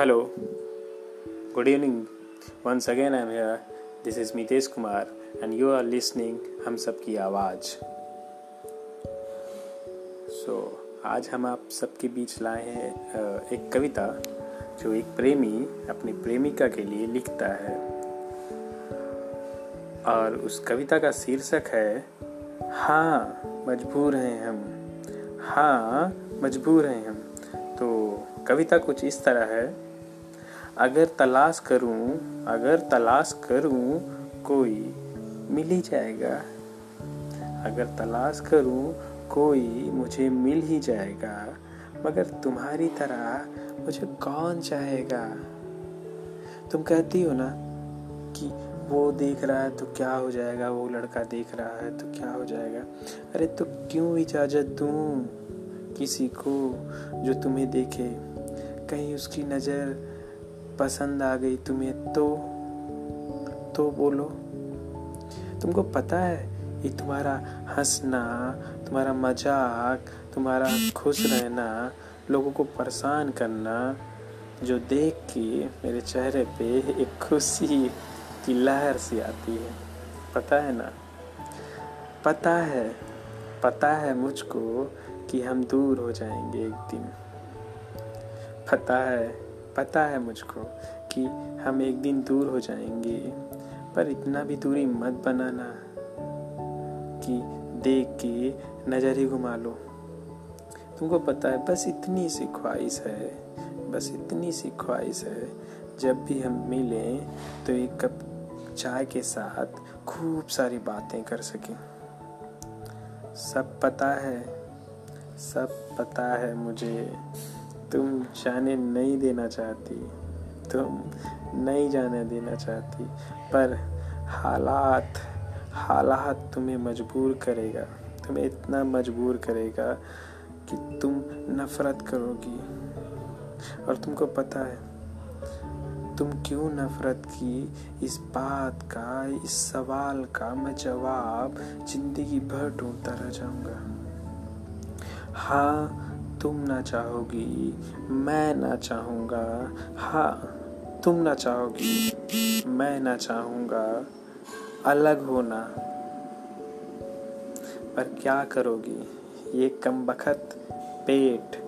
Hello, good evening. Once again, I'm here. This is Mitesh Kumar, and you are listening हम सबकी आवाज़ सो so, आज हम आप सबके बीच लाए हैं एक कविता जो एक प्रेमी अपनी प्रेमिका के लिए लिखता है। और उस कविता का शीर्षक है हाँ मजबूर हैं हम। हाँ मजबूर हैं हम। तो कविता कुछ इस तरह है। अगर तलाश करूँ, अगर तलाश करूँ, कोई मिल ही जाएगा। अगर तलाश करूँ, कोई मुझे मिल ही जाएगा। मगर तुम्हारी तरह मुझे कौन चाहेगा? तुम कहती हो ना कि वो देख रहा है तो क्या हो जाएगा? वो लड़का देख रहा है तो क्या हो जाएगा? अरे तो क्यों इजाज़त दूँ किसी को जो तुम्हें देखे? कहीं उसकी नज़र पसंद आ गई तुम्हें तो तो बोलो। तुमको पता है ये तुम्हारा हंसना, तुम्हारा मज़ाक, तुम्हारा खुश रहना, लोगों को परेशान करना, जो देख के मेरे चेहरे पे एक खुशी की लहर सी आती है, पता है ना? पता है पता है मुझको कि हम दूर हो जाएँगे एक दिन। पता है पता है मुझको कि हम एक दिन दूर हो जाएँगे, पर इतना भी दूरी मत बनाना कि देख के नज़र ही घुमा लो। तुमको पता है, बस इतनी सी ख्वाहिश है, बस इतनी सी ख्वाहिश है, जब भी हम मिलें तो एक कप चाय के साथ खूब सारी बातें कर सकें। सब पता है, सब पता है मुझे। तुम जाने नहीं देना चाहती, तुम नहीं जाने देना चाहती, पर हालात हालात तुम्हें मजबूर करेगा, तुम्हें इतना मजबूर करेगा कि तुम नफरत करोगी। और तुमको पता है, तुम क्यों नफरत की? इस बात का, इस सवाल का मैं जवाब ज़िंदगी भर ढूंढता रह जाऊँगा। हाँ तुम ना चाहोगी, मैं ना चाहूँगा। हाँ तुम ना चाहोगी, मैं ना चाहूँगा। अलग होना। पर क्या करोगी? ये कम बखत पेट,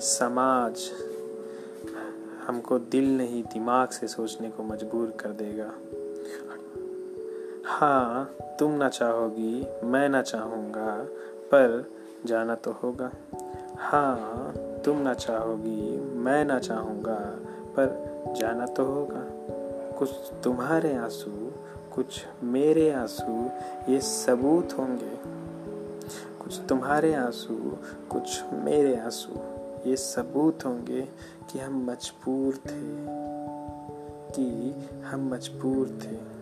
समाज हमको दिल नहीं, दिमाग से सोचने को मजबूर कर देगा। हाँ तुम ना चाहोगी, मैं ना चाहूँगा, पर जाना तो होगा। हाँ तुम ना चाहोगी, मैं ना चाहूँगा, पर जाना तो होगा। कुछ तुम्हारे आँसू, कुछ मेरे आँसू, ये सबूत होंगे। कुछ तुम्हारे आँसू, कुछ मेरे आँसू, ये सबूत होंगे कि हम मजबूर थे, कि हम मजबूर थे।